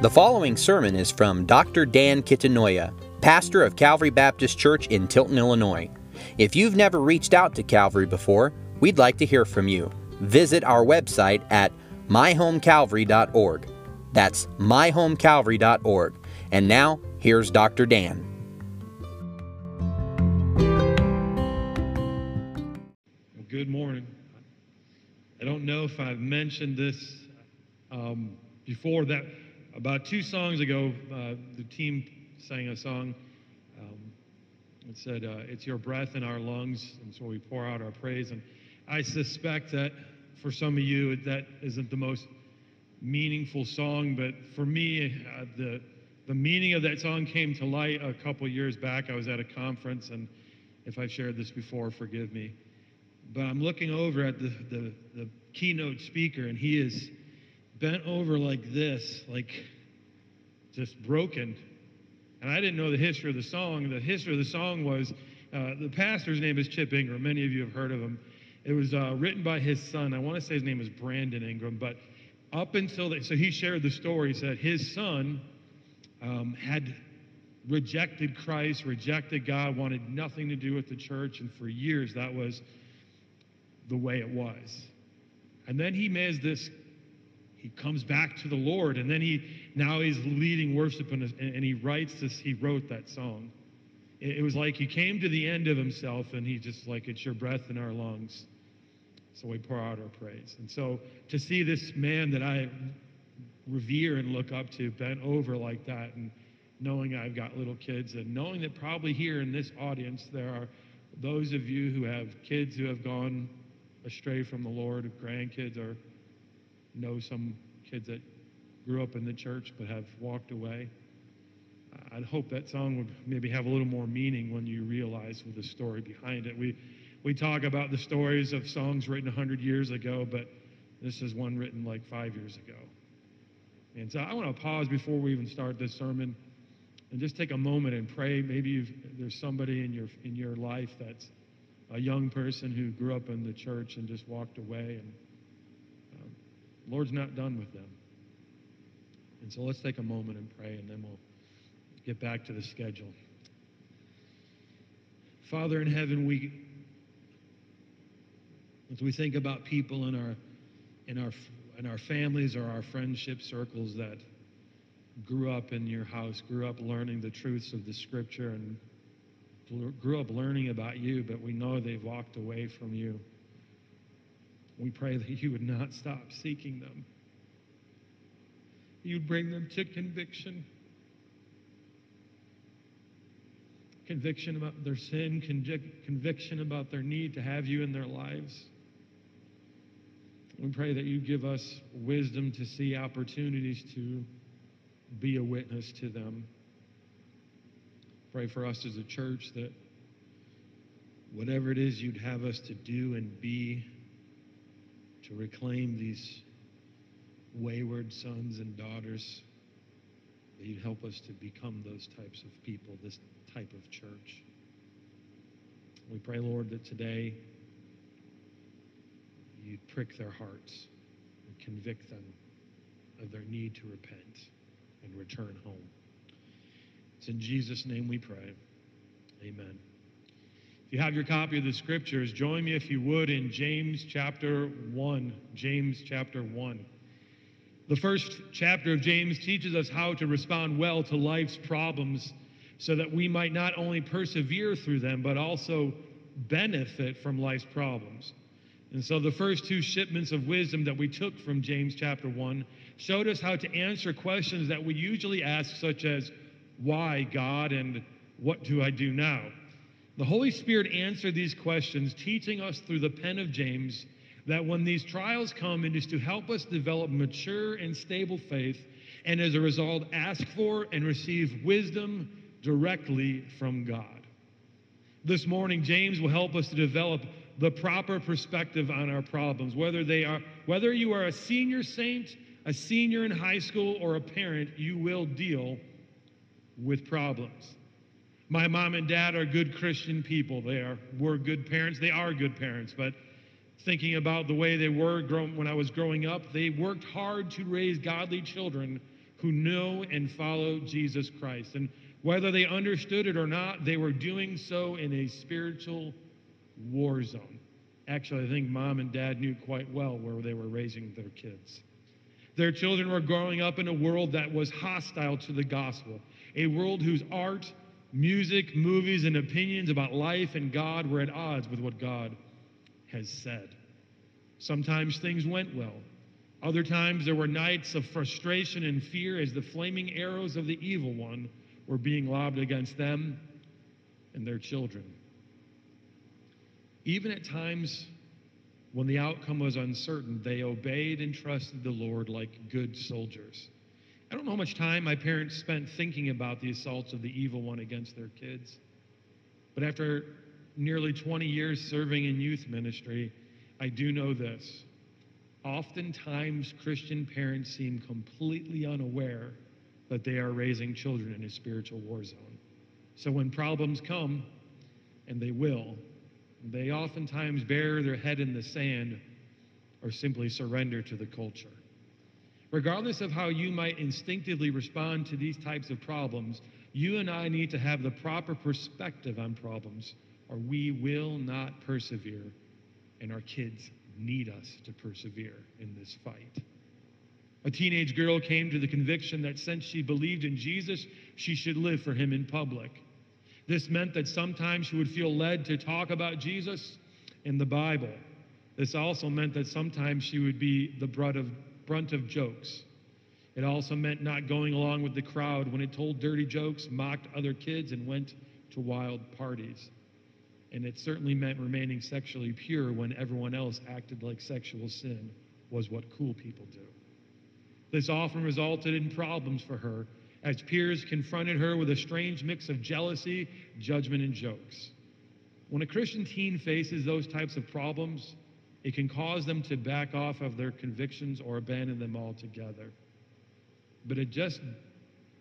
The following sermon is from Dr. Dan Kitanoya, pastor of Calvary Baptist Church in Tilton, Illinois. If you've never reached out to Calvary before, we'd like to hear from you. Visit our website at myhomecalvary.org. That's myhomecalvary.org. And now, here's Dr. Dan. Good morning. I don't know if I've mentioned this um, before. That about two songs ago, uh, the team sang a song. Um, it said, uh, "It's your breath in our lungs," and so we pour out our praise. And I suspect that for some of you, that isn't the most meaningful song, but for me, uh, the the meaning of that song came to light a couple years back. I was at a conference, and if I've shared this before, forgive me but I'm looking over at the, the, the, keynote speaker, and he is bent over like this, like just broken. And I didn't know the history of the song. The history of the song was uh, the pastor's name is Chip Ingram. Many of you have heard of him. It was uh, written by his son. I want to say his name is Brandon Ingram, but up until they, so he shared the story. He said his son um, had rejected Christ, rejected God, wanted nothing to do with the church, and for years that was the way it was. And then he made this, he comes back to the Lord, and then he, now he's leading worship, and, and he writes this, he wrote that song. It, it was like he came to the end of himself, and he just like, it's your breath in our lungs. So we pour out our praise. And so to see this man that I revere and look up to bent over like that, and knowing I've got little kids, and knowing that probably here in this audience there are those of you who have kids who have gone astray from the Lord, grandkids, or know some kids that grew up in the church but have walked away. I'd hope that song would maybe have a little more meaning when you realize the story behind it. We, we talk about the stories of songs written 100 years ago, but this is one written like five years ago. And so I want to pause before we even start this sermon and just take a moment and pray. Maybe there's somebody in your, in your life that's a young person who grew up in the church and just walked away, and Lord's not done with them. And so let's take a moment and pray, and then we'll get back to the schedule. Father in heaven, we, as we think about people in our, in our, in our families or our friendship circles that grew up in your house, grew up learning the truths of the Scripture and grew up learning about you, but we know they've walked away from you. We pray that you would not stop seeking them. You'd bring them to conviction. Conviction about their sin, conviction about their need to have you in their lives. We pray that you give us wisdom to see opportunities to be a witness to them. Pray for us as a church that whatever it is you'd have us to do and be to reclaim these wayward sons and daughters, that you'd help us to become those types of people, this type of church. We pray, Lord, that today you'd prick their hearts and convict them of their need to repent and return home. It's in Jesus' name we pray. Amen. If you have your copy of the scriptures, join me if you would in James chapter 1. James chapter 1. The first chapter of James teaches us how to respond well to life's problems so that we might not only persevere through them, but also benefit from life's problems. And so the first two shipments of wisdom that we took from James chapter 1 showed us how to answer questions that we usually ask, such as, why, God, and what do I do now? The Holy Spirit answered these questions, teaching us through the pen of James that when these trials come, it is to help us develop mature and stable faith, and as a result, ask for and receive wisdom directly from God. This morning, James will help us to develop the proper perspective on our problems, whether they are whether you are a senior saint, a senior in high school, or a parent, you will deal with problems. My mom and dad are good Christian people. They are, were good parents. They are good parents. But thinking about the way they were when I was growing up, they worked hard to raise godly children who know and follow Jesus Christ. And whether they understood it or not, they were doing so in a spiritual war zone. Actually, I think mom and dad knew quite well where they were raising their kids. Their children were growing up in a world that was hostile to the gospel, a world whose art, music, movies, and opinions about life and God were at odds with what God has said. Sometimes things went well. Other times there were nights of frustration and fear as the flaming arrows of the evil one were being lobbed against them and their children. Even at times when the outcome was uncertain, they obeyed and trusted the Lord like good soldiers. I don't know how much time my parents spent thinking about the assaults of the evil one against their kids. But after nearly 20 years serving in youth ministry, I do know this. Oftentimes, Christian parents seem completely unaware that they are raising children in a spiritual war zone. So when problems come, and they will, they oftentimes bury their head in the sand or simply surrender to the culture. Regardless of how you might instinctively respond to these types of problems, you and I need to have the proper perspective on problems, or we will not persevere, and our kids need us to persevere in this fight. A teenage girl came to the conviction that since she believed in Jesus, she should live for him in public. This meant that sometimes she would feel led to talk about Jesus in the Bible. This also meant that sometimes she would be the brunt of, brunt of jokes. It also meant not going along with the crowd when it told dirty jokes, mocked other kids, and went to wild parties. And it certainly meant remaining sexually pure when everyone else acted like sexual sin was what cool people do. This often resulted in problems for her as peers confronted her with a strange mix of jealousy, judgment, and jokes. When a Christian teen faces those types of problems, it can cause them to back off of their convictions or abandon them altogether. But it just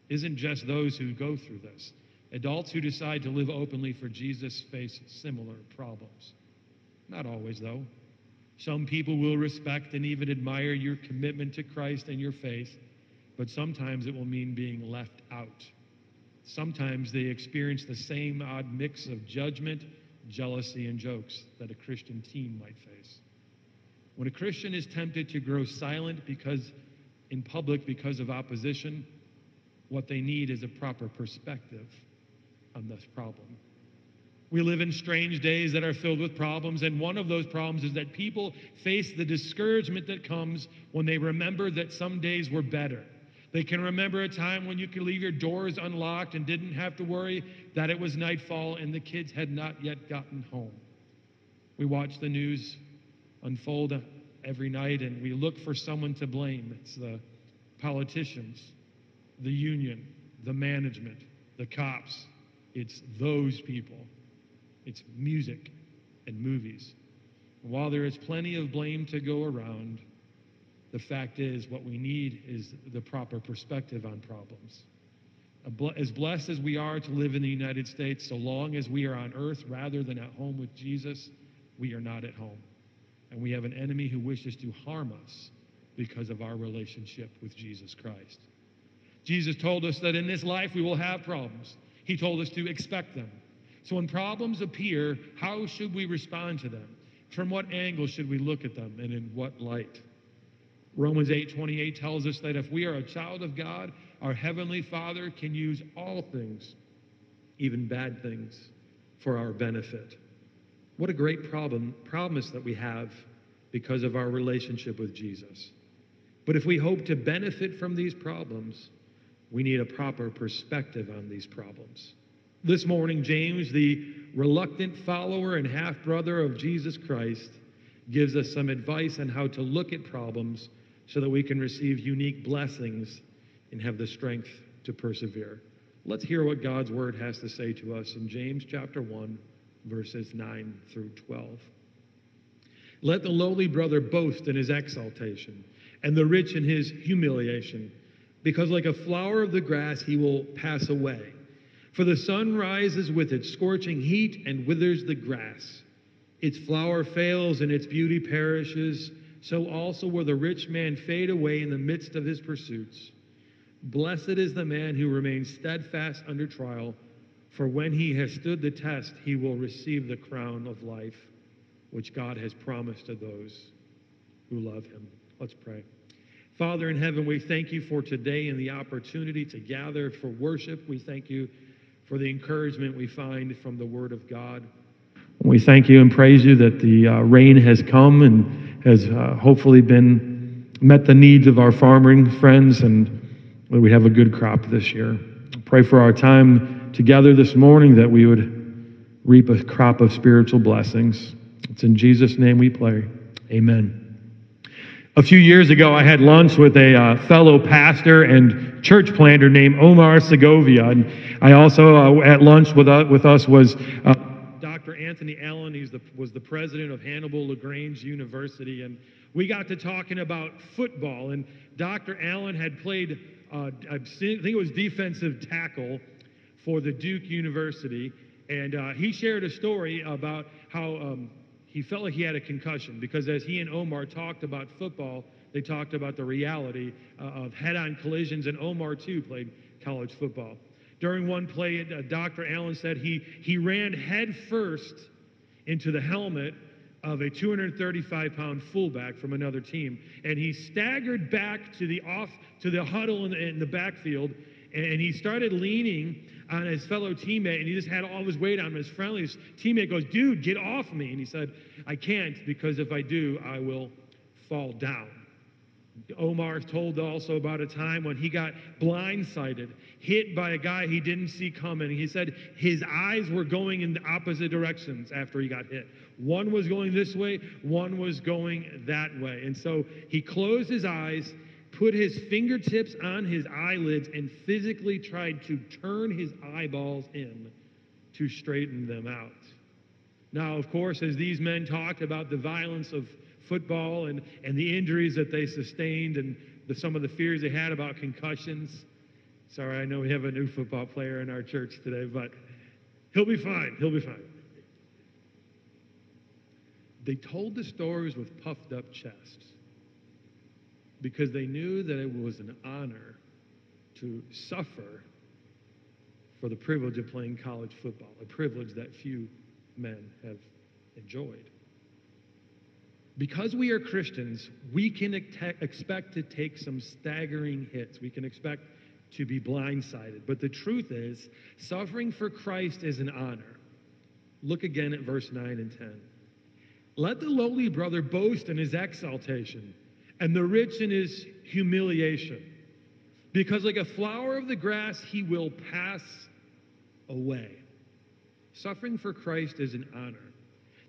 isn't just those who go through this. Adults who decide to live openly for Jesus face similar problems. Not always, though. Some people will respect and even admire your commitment to Christ and your faith but sometimes it will mean being left out. Sometimes they experience the same odd mix of judgment, jealousy, and jokes that a Christian teen might face. When a Christian is tempted to grow silent because in public because of opposition, what they need is a proper perspective on this problem. We live in strange days that are filled with problems, and one of those problems is that people face the discouragement that comes when they remember that some days were better they can remember a time when you could leave your doors unlocked and didn't have to worry that it was nightfall and the kids had not yet gotten home. We watch the news unfold every night and we look for someone to blame. It's the politicians, the union, the management, the cops. It's those people. It's music and movies. while there is plenty of blame to go around, the fact is, what we need is the proper perspective on problems. As blessed as we are to live in the United States, so long as we are on earth rather than at home with Jesus, we are not at home. And we have an enemy who wishes to harm us because of our relationship with Jesus Christ. Jesus told us that in this life we will have problems. He told us to expect them. So when problems appear, how should we respond to them? From what angle should we look at them and in what light? Romans 8:28 tells us that if we are a child of God, our heavenly Father can use all things, even bad things, for our benefit. What a great problem promise that we have because of our relationship with Jesus. But if we hope to benefit from these problems, we need a proper perspective on these problems. This morning, James, the reluctant follower and half brother of Jesus Christ, gives us some advice on how to look at problems so that we can receive unique blessings and have the strength to persevere. Let's hear what God's word has to say to us in James chapter 1, verses 9 through 12. Let the lowly brother boast in his exaltation, and the rich in his humiliation, because like a flower of the grass he will pass away. For the sun rises with its scorching heat and withers the grass. Its flower fails and its beauty perishes so also will the rich man fade away in the midst of his pursuits. Blessed is the man who remains steadfast under trial, for when he has stood the test, he will receive the crown of life, which God has promised to those who love him. Let's pray. Father in heaven, we thank you for today and the opportunity to gather for worship. We thank you for the encouragement we find from the Word of God. We thank you and praise you that the uh, rain has come and has uh, hopefully been met the needs of our farming friends and that we have a good crop this year. Pray for our time together this morning that we would reap a crop of spiritual blessings. It's in Jesus' name we pray. Amen. A few years ago, I had lunch with a uh, fellow pastor and church planter named Omar Segovia. And I also, uh, at lunch with, uh, with us, was uh, Dr. Anthony Allen. He was the president of Hannibal LaGrange University. And we got to talking about football. And Dr. Allen had played, uh, I think it was defensive tackle for the Duke University. And uh, he shared a story about how um, he felt like he had a concussion because as he and Omar talked about football, they talked about the reality uh, of head on collisions, and Omar too played college football. During one play, uh, Dr. Allen said he, he ran head first into the helmet of a 235 pound fullback from another team. And he staggered back to the off to the huddle in the, in the backfield, and he started leaning on his fellow teammate, and he just had all his weight on him. His friendly teammate goes, Dude, get off me. And he said, I can't, because if I do, I will fall down. Omar told also about a time when he got blindsided, hit by a guy he didn't see coming. He said his eyes were going in the opposite directions after he got hit. One was going this way, one was going that way. And so he closed his eyes put his fingertips on his eyelids and physically tried to turn his eyeballs in to straighten them out. Now, of course, as these men talked about the violence of football and, and the injuries that they sustained and the, some of the fears they had about concussions, sorry, I know we have a new football player in our church today, but he'll be fine. He'll be fine. They told the stories with puffed up chests because they knew that it was an honor to suffer for the privilege of playing college football, a privilege that few men have enjoyed. Because we are Christians, we can expect to take some staggering hits. We can expect to be blindsided. But the truth is, suffering for Christ is an honor. Look again at verse 9 and 10. Let the lowly brother boast in his exaltation and the rich in his humiliation. Because, like a flower of the grass, he will pass away. Suffering for Christ is an honor.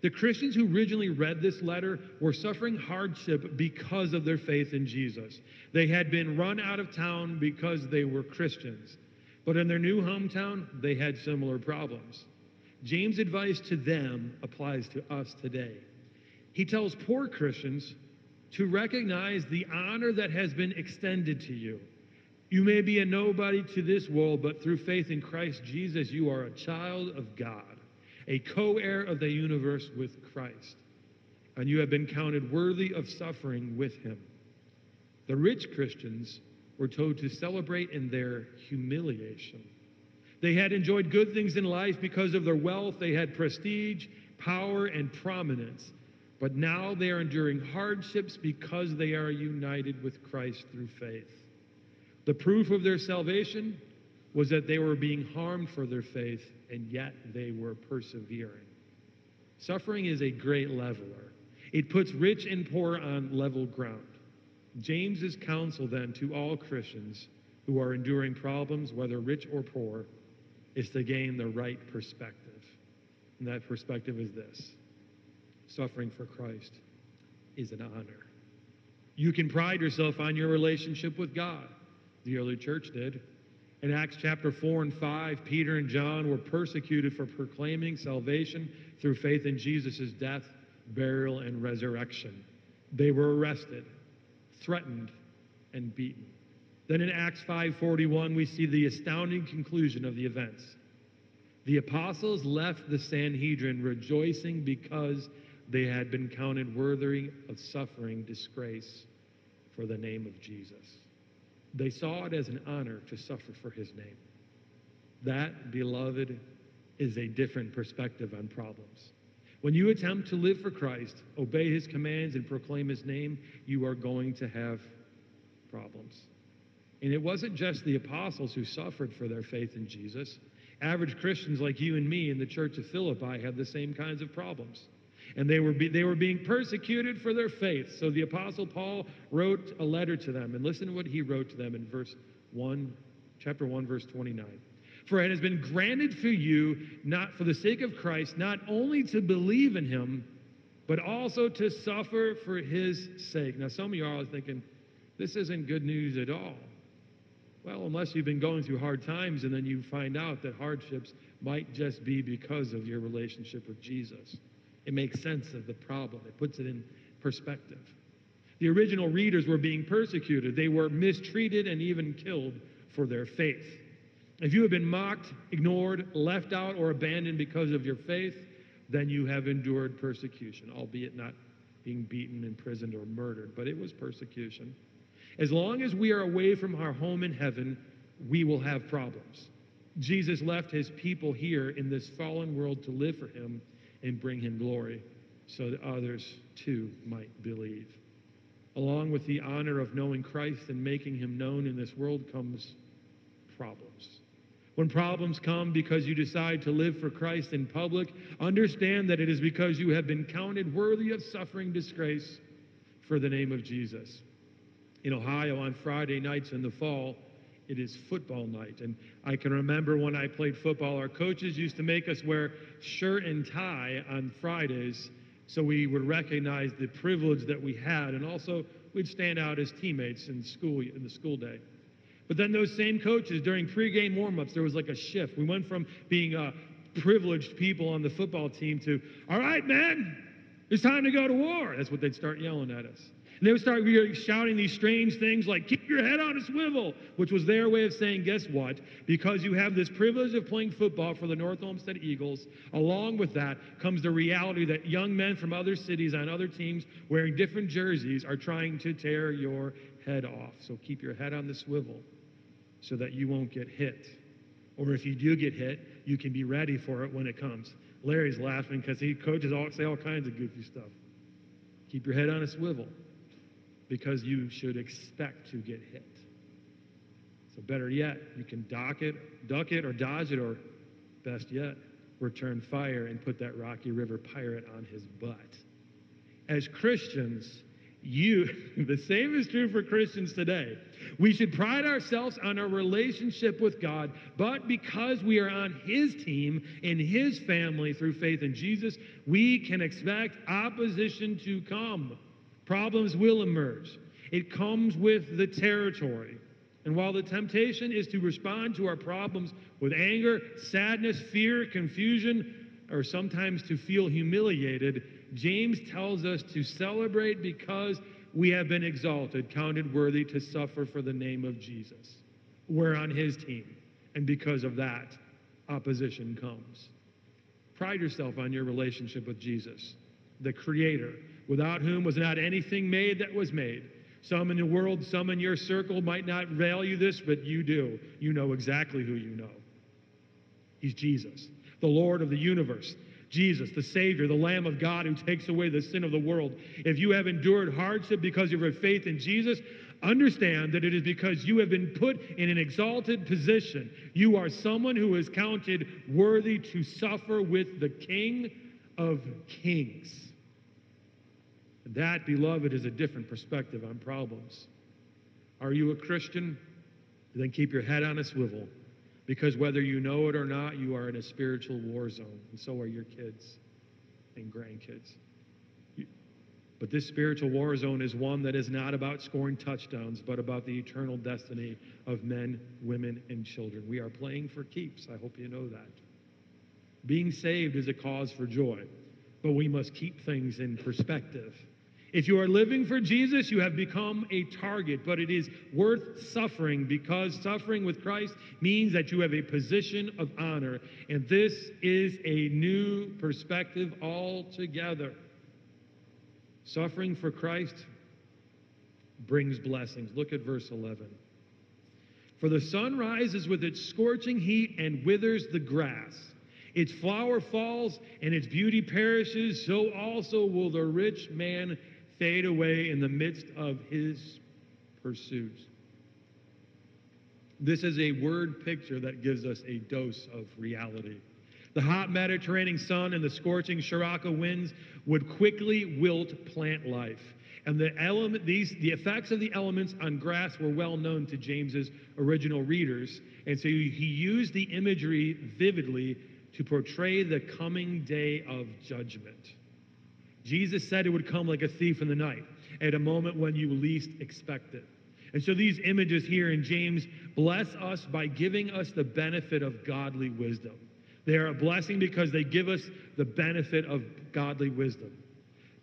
The Christians who originally read this letter were suffering hardship because of their faith in Jesus. They had been run out of town because they were Christians. But in their new hometown, they had similar problems. James' advice to them applies to us today. He tells poor Christians to recognize the honor that has been extended to you. You may be a nobody to this world, but through faith in Christ Jesus, you are a child of God, a co heir of the universe with Christ, and you have been counted worthy of suffering with him. The rich Christians were told to celebrate in their humiliation. They had enjoyed good things in life because of their wealth, they had prestige, power, and prominence. But now they are enduring hardships because they are united with Christ through faith. The proof of their salvation was that they were being harmed for their faith, and yet they were persevering. Suffering is a great leveler, it puts rich and poor on level ground. James's counsel then to all Christians who are enduring problems, whether rich or poor, is to gain the right perspective. And that perspective is this suffering for Christ is an honor. You can pride yourself on your relationship with God. The early church did. In Acts chapter 4 and 5, Peter and John were persecuted for proclaiming salvation through faith in Jesus' death, burial, and resurrection. They were arrested, threatened, and beaten. Then in Acts 5:41 we see the astounding conclusion of the events. The apostles left the Sanhedrin rejoicing because they had been counted worthy of suffering disgrace for the name of Jesus. They saw it as an honor to suffer for his name. That, beloved, is a different perspective on problems. When you attempt to live for Christ, obey his commands, and proclaim his name, you are going to have problems. And it wasn't just the apostles who suffered for their faith in Jesus. Average Christians like you and me in the church of Philippi had the same kinds of problems. And they were, be, they were being persecuted for their faith. So the apostle Paul wrote a letter to them. And listen to what he wrote to them in verse 1, chapter 1, verse 29. For it has been granted for you, not for the sake of Christ, not only to believe in him, but also to suffer for his sake. Now, some of you are thinking, this isn't good news at all. Well, unless you've been going through hard times and then you find out that hardships might just be because of your relationship with Jesus. It makes sense of the problem, it puts it in perspective. The original readers were being persecuted, they were mistreated and even killed for their faith. If you have been mocked, ignored, left out, or abandoned because of your faith, then you have endured persecution, albeit not being beaten, imprisoned, or murdered, but it was persecution. As long as we are away from our home in heaven, we will have problems. Jesus left his people here in this fallen world to live for him and bring him glory so that others too might believe. Along with the honor of knowing Christ and making him known in this world comes problems. When problems come because you decide to live for Christ in public, understand that it is because you have been counted worthy of suffering disgrace for the name of Jesus. In Ohio, on Friday nights in the fall, it is football night. And I can remember when I played football, our coaches used to make us wear shirt and tie on Fridays so we would recognize the privilege that we had and also we'd stand out as teammates in school in the school day. But then those same coaches during pregame warmups, there was like a shift. We went from being uh, privileged people on the football team to, all right, man, it's time to go to war. That's what they'd start yelling at us. And they would start shouting these strange things like, keep your head on a swivel, which was their way of saying, guess what? Because you have this privilege of playing football for the North Olmsted Eagles, along with that comes the reality that young men from other cities on other teams wearing different jerseys are trying to tear your head off. So keep your head on the swivel so that you won't get hit. Or if you do get hit, you can be ready for it when it comes. Larry's laughing because he coaches all say all kinds of goofy stuff. Keep your head on a swivel because you should expect to get hit. So better yet, you can dock it, duck it, or dodge it, or best yet, return fire and put that Rocky River pirate on his butt. As Christians, you, the same is true for Christians today. We should pride ourselves on our relationship with God, but because we are on His team, in His family through faith in Jesus, we can expect opposition to come. Problems will emerge. It comes with the territory. And while the temptation is to respond to our problems with anger, sadness, fear, confusion, or sometimes to feel humiliated, James tells us to celebrate because we have been exalted, counted worthy to suffer for the name of Jesus. We're on his team. And because of that, opposition comes. Pride yourself on your relationship with Jesus, the Creator, without whom was not anything made that was made. Some in the world, some in your circle might not value this, but you do. You know exactly who you know. He's Jesus, the Lord of the universe, Jesus, the Savior, the Lamb of God who takes away the sin of the world. If you have endured hardship because of your faith in Jesus, understand that it is because you have been put in an exalted position. You are someone who is counted worthy to suffer with the King of Kings. That, beloved, is a different perspective on problems. Are you a Christian? Then keep your head on a swivel because whether you know it or not, you are in a spiritual war zone, and so are your kids and grandkids. But this spiritual war zone is one that is not about scoring touchdowns, but about the eternal destiny of men, women, and children. We are playing for keeps. I hope you know that. Being saved is a cause for joy, but we must keep things in perspective. If you are living for Jesus, you have become a target, but it is worth suffering because suffering with Christ means that you have a position of honor. And this is a new perspective altogether. Suffering for Christ brings blessings. Look at verse 11. For the sun rises with its scorching heat and withers the grass. Its flower falls and its beauty perishes, so also will the rich man fade away in the midst of his pursuits. This is a word picture that gives us a dose of reality. The hot Mediterranean sun and the scorching Sirocco winds would quickly wilt plant life. And the element, these, the effects of the elements on grass were well known to James's original readers. And so he used the imagery vividly to portray the coming day of judgment. Jesus said it would come like a thief in the night at a moment when you least expect it. And so these images here in James bless us by giving us the benefit of godly wisdom. They are a blessing because they give us the benefit of godly wisdom.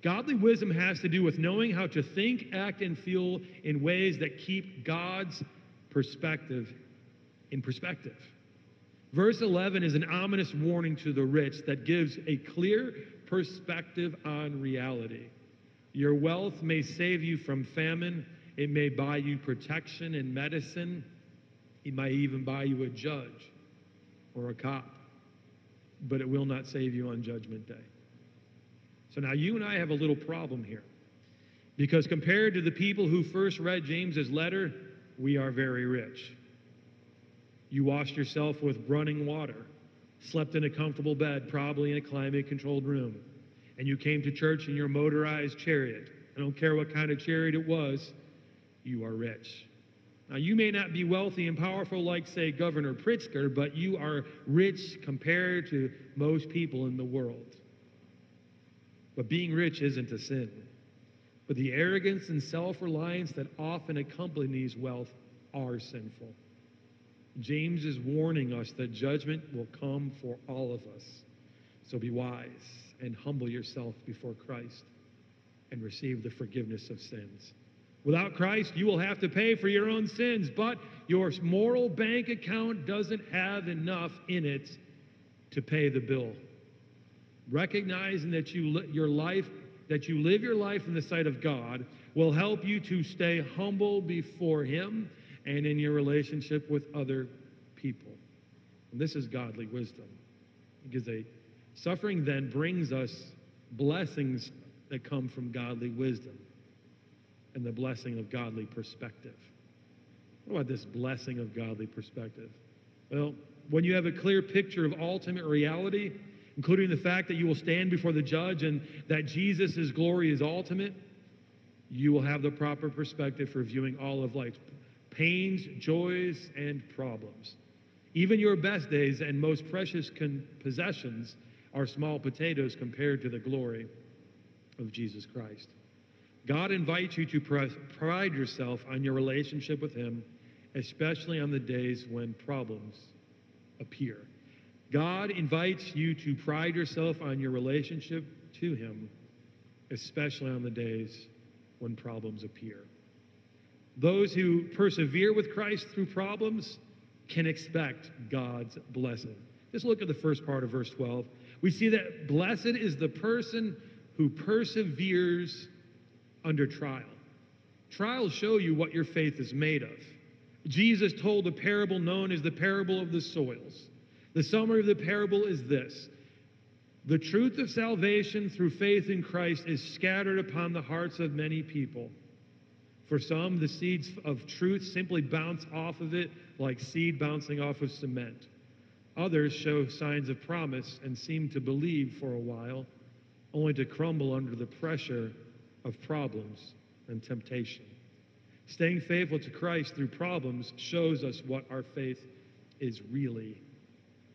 Godly wisdom has to do with knowing how to think, act, and feel in ways that keep God's perspective in perspective. Verse 11 is an ominous warning to the rich that gives a clear perspective on reality. Your wealth may save you from famine, it may buy you protection and medicine, it might even buy you a judge or a cop, but it will not save you on Judgment Day. So now you and I have a little problem here. Because compared to the people who first read James's letter, we are very rich. You washed yourself with running water, slept in a comfortable bed, probably in a climate controlled room, and you came to church in your motorized chariot. I don't care what kind of chariot it was, you are rich. Now, you may not be wealthy and powerful like, say, Governor Pritzker, but you are rich compared to most people in the world. But being rich isn't a sin. But the arrogance and self reliance that often accompanies wealth are sinful. James is warning us that judgment will come for all of us. So be wise and humble yourself before Christ and receive the forgiveness of sins. Without Christ, you will have to pay for your own sins, but your moral bank account doesn't have enough in it to pay the bill. Recognizing that you your life that you live your life in the sight of God will help you to stay humble before him and in your relationship with other people. And this is godly wisdom. Because a suffering then brings us blessings that come from godly wisdom and the blessing of godly perspective. What about this blessing of godly perspective? Well, when you have a clear picture of ultimate reality, including the fact that you will stand before the judge and that Jesus' glory is ultimate, you will have the proper perspective for viewing all of life's pains, joys, and problems. Even your best days and most precious con- possessions are small potatoes compared to the glory of Jesus Christ. God invites you to pride yourself on your relationship with Him, especially on the days when problems appear. God invites you to pride yourself on your relationship to Him, especially on the days when problems appear. Those who persevere with Christ through problems can expect God's blessing. Just look at the first part of verse 12. We see that blessed is the person who perseveres under trial. Trials show you what your faith is made of. Jesus told a parable known as the parable of the soils. The summary of the parable is this The truth of salvation through faith in Christ is scattered upon the hearts of many people. For some, the seeds of truth simply bounce off of it like seed bouncing off of cement. Others show signs of promise and seem to believe for a while, only to crumble under the pressure of problems and temptation. Staying faithful to Christ through problems shows us what our faith is really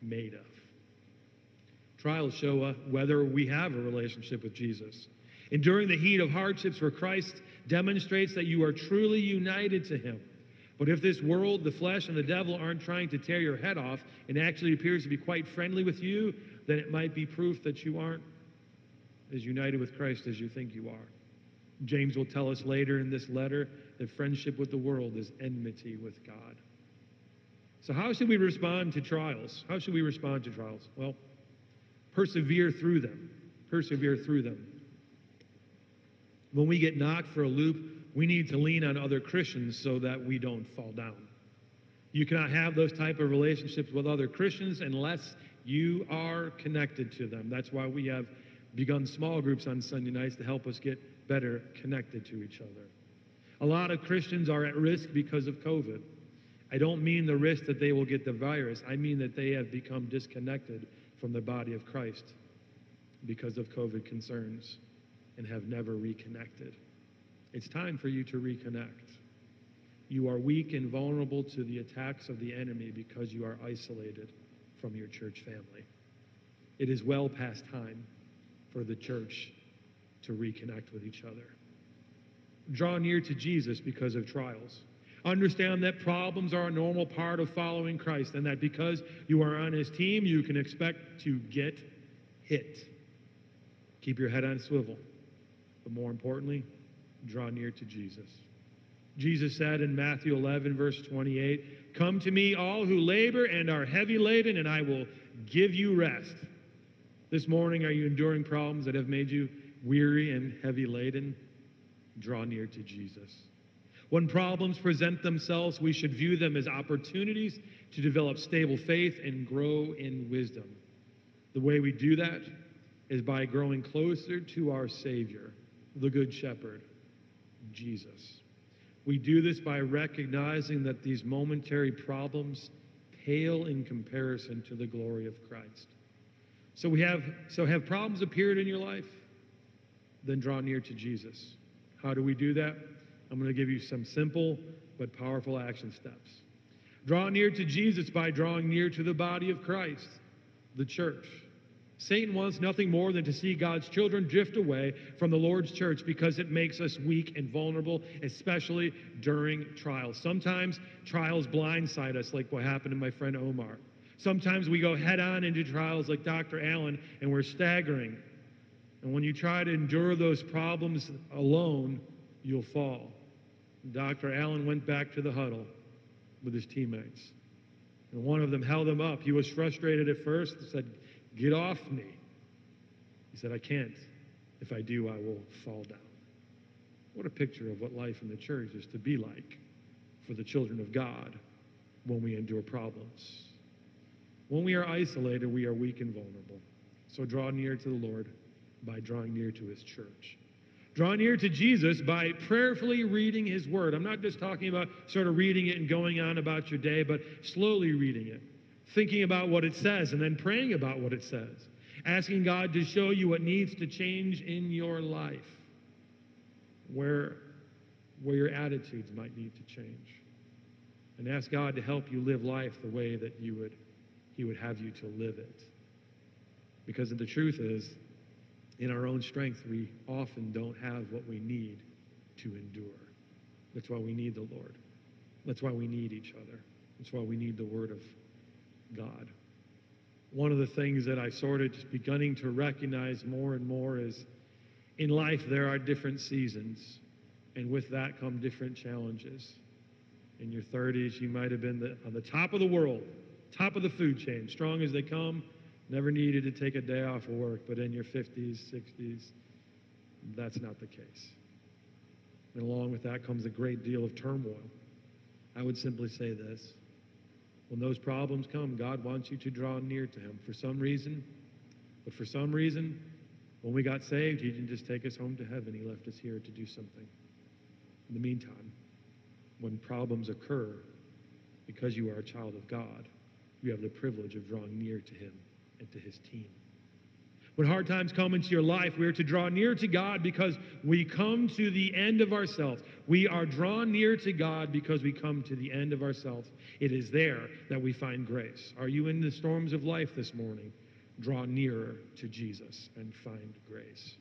made of. Trials show us whether we have a relationship with Jesus. Enduring the heat of hardships for Christ demonstrates that you are truly united to Him. But if this world, the flesh, and the devil aren't trying to tear your head off and actually appears to be quite friendly with you, then it might be proof that you aren't as united with Christ as you think you are. James will tell us later in this letter that friendship with the world is enmity with God. So, how should we respond to trials? How should we respond to trials? Well, persevere through them. Persevere through them. When we get knocked for a loop, we need to lean on other Christians so that we don't fall down. You cannot have those type of relationships with other Christians unless you are connected to them. That's why we have begun small groups on Sunday nights to help us get better connected to each other. A lot of Christians are at risk because of COVID. I don't mean the risk that they will get the virus. I mean that they have become disconnected from the body of Christ because of COVID concerns and have never reconnected. It's time for you to reconnect. You are weak and vulnerable to the attacks of the enemy because you are isolated from your church family. It is well past time for the church to reconnect with each other. Draw near to Jesus because of trials. Understand that problems are a normal part of following Christ and that because you are on his team, you can expect to get hit. Keep your head on a swivel. But more importantly, draw near to Jesus. Jesus said in Matthew 11, verse 28, Come to me, all who labor and are heavy laden, and I will give you rest. This morning, are you enduring problems that have made you weary and heavy laden? Draw near to Jesus. When problems present themselves, we should view them as opportunities to develop stable faith and grow in wisdom. The way we do that is by growing closer to our Savior, the Good Shepherd, Jesus. We do this by recognizing that these momentary problems pale in comparison to the glory of Christ. So we have so have problems appeared in your life? Then draw near to Jesus. How do we do that? I'm going to give you some simple but powerful action steps. Draw near to Jesus by drawing near to the body of Christ, the church. Satan wants nothing more than to see God's children drift away from the Lord's church because it makes us weak and vulnerable, especially during trials. Sometimes trials blindside us, like what happened to my friend Omar. Sometimes we go head on into trials like Dr. Allen and we're staggering. And when you try to endure those problems alone, you'll fall. Dr. Allen went back to the huddle with his teammates. And one of them held him up. He was frustrated at first said, Get off me. He said, I can't. If I do, I will fall down. What a picture of what life in the church is to be like for the children of God when we endure problems. When we are isolated, we are weak and vulnerable. So draw near to the Lord by drawing near to his church. Draw near to Jesus by prayerfully reading his word. I'm not just talking about sort of reading it and going on about your day, but slowly reading it thinking about what it says and then praying about what it says, asking God to show you what needs to change in your life, where, where your attitudes might need to change. And ask God to help you live life the way that you would, He would have you to live it. Because the truth is, in our own strength, we often don't have what we need to endure. That's why we need the Lord. That's why we need each other. That's why we need the Word of God. One of the things that I sort of just beginning to recognize more and more is in life there are different seasons, and with that come different challenges. In your 30s, you might have been the, on the top of the world, top of the food chain, strong as they come, never needed to take a day off of work, but in your 50s, 60s, that's not the case. And along with that comes a great deal of turmoil. I would simply say this when those problems come, God wants you to draw near to Him for some reason. But for some reason, when we got saved, He didn't just take us home to heaven. He left us here to do something. In the meantime, when problems occur, because you are a child of God, you have the privilege of drawing near to Him and to His team. When hard times come into your life, we are to draw near to God because we come to the end of ourselves. We are drawn near to God because we come to the end of ourselves. It is there that we find grace. Are you in the storms of life this morning? Draw nearer to Jesus and find grace.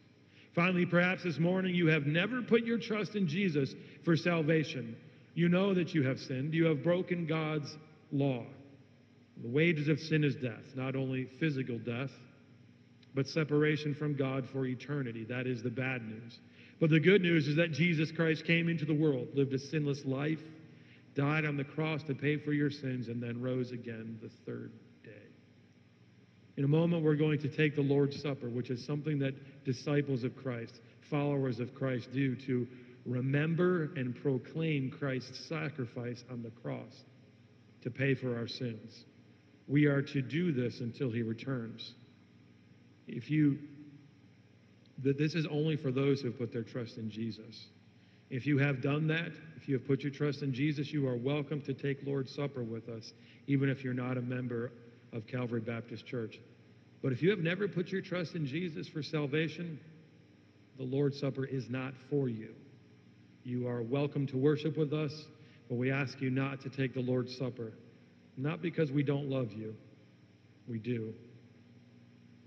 Finally, perhaps this morning you have never put your trust in Jesus for salvation. You know that you have sinned, you have broken God's law. The wages of sin is death, not only physical death but separation from God for eternity. That is the bad news. But the good news is that Jesus Christ came into the world, lived a sinless life, died on the cross to pay for your sins, and then rose again the third day. In a moment, we're going to take the Lord's Supper, which is something that disciples of Christ, followers of Christ, do to remember and proclaim Christ's sacrifice on the cross to pay for our sins. We are to do this until he returns. If you that this is only for those who have put their trust in Jesus. If you have done that, if you have put your trust in Jesus, you are welcome to take Lord's Supper with us, even if you're not a member of Calvary Baptist Church. But if you have never put your trust in Jesus for salvation, the Lord's Supper is not for you. You are welcome to worship with us, but we ask you not to take the Lord's Supper. Not because we don't love you, we do,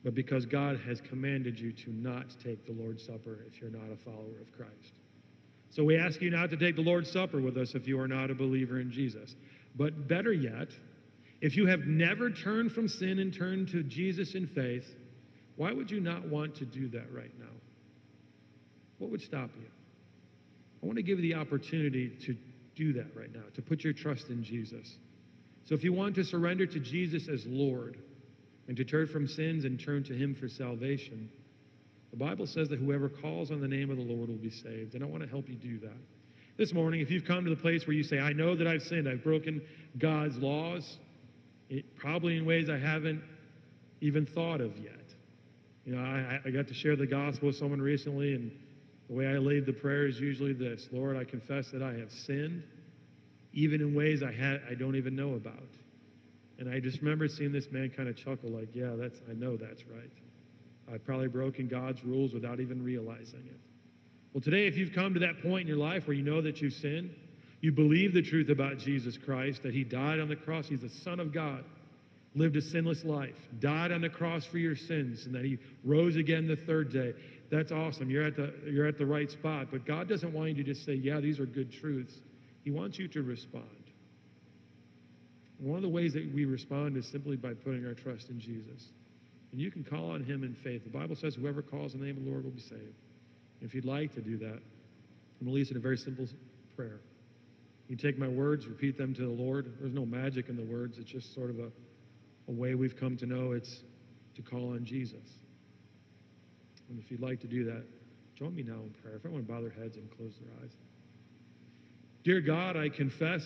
but because God has commanded you to not take the Lord's Supper if you're not a follower of Christ. So we ask you not to take the Lord's Supper with us if you are not a believer in Jesus. But better yet, if you have never turned from sin and turned to Jesus in faith, why would you not want to do that right now? What would stop you? I want to give you the opportunity to do that right now, to put your trust in Jesus. So if you want to surrender to Jesus as Lord and to turn from sins and turn to Him for salvation, the Bible says that whoever calls on the name of the Lord will be saved. And I want to help you do that. This morning, if you've come to the place where you say, I know that I've sinned, I've broken God's laws, it, probably in ways I haven't even thought of yet. You know, I, I got to share the gospel with someone recently, and the way I lead the prayer is usually this Lord, I confess that I have sinned, even in ways I, had, I don't even know about. And I just remember seeing this man kind of chuckle, like, yeah, that's, I know that's right. I've probably broken God's rules without even realizing it. Well, today, if you've come to that point in your life where you know that you've sinned, you believe the truth about Jesus Christ, that he died on the cross, he's the Son of God, lived a sinless life, died on the cross for your sins, and that he rose again the third day. That's awesome. You're at the, you're at the right spot. But God doesn't want you to just say, yeah, these are good truths. He wants you to respond. One of the ways that we respond is simply by putting our trust in Jesus. And you can call on him in faith. The Bible says whoever calls on the name of the Lord will be saved. If you'd like to do that, I'm going to lead in a very simple prayer. You take my words, repeat them to the Lord. There's no magic in the words. It's just sort of a, a way we've come to know it's to call on Jesus. And if you'd like to do that, join me now in prayer. If everyone bow their heads and close their eyes. Dear God, I confess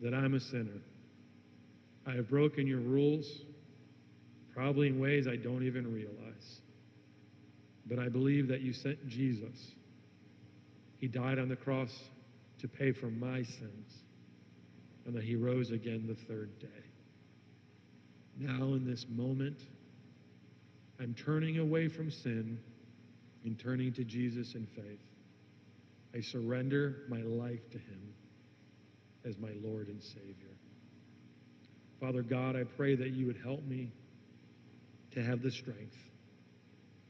that I'm a sinner. I have broken your rules probably in ways I don't even realize. But I believe that you sent Jesus. He died on the cross to pay for my sins, and that he rose again the third day. Now, in this moment, I'm turning away from sin and turning to Jesus in faith. I surrender my life to him as my Lord and Savior. Father God, I pray that you would help me to have the strength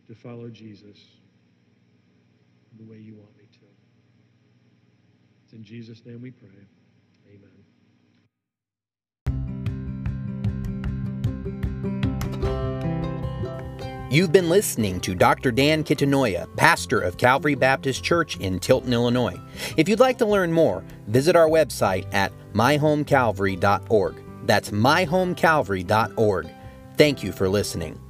to follow Jesus the way you want me to. It's in Jesus' name we pray. You've been listening to Dr. Dan Kitanoya, pastor of Calvary Baptist Church in Tilton, Illinois. If you'd like to learn more, visit our website at myhomecalvary.org. That's myhomecalvary.org. Thank you for listening.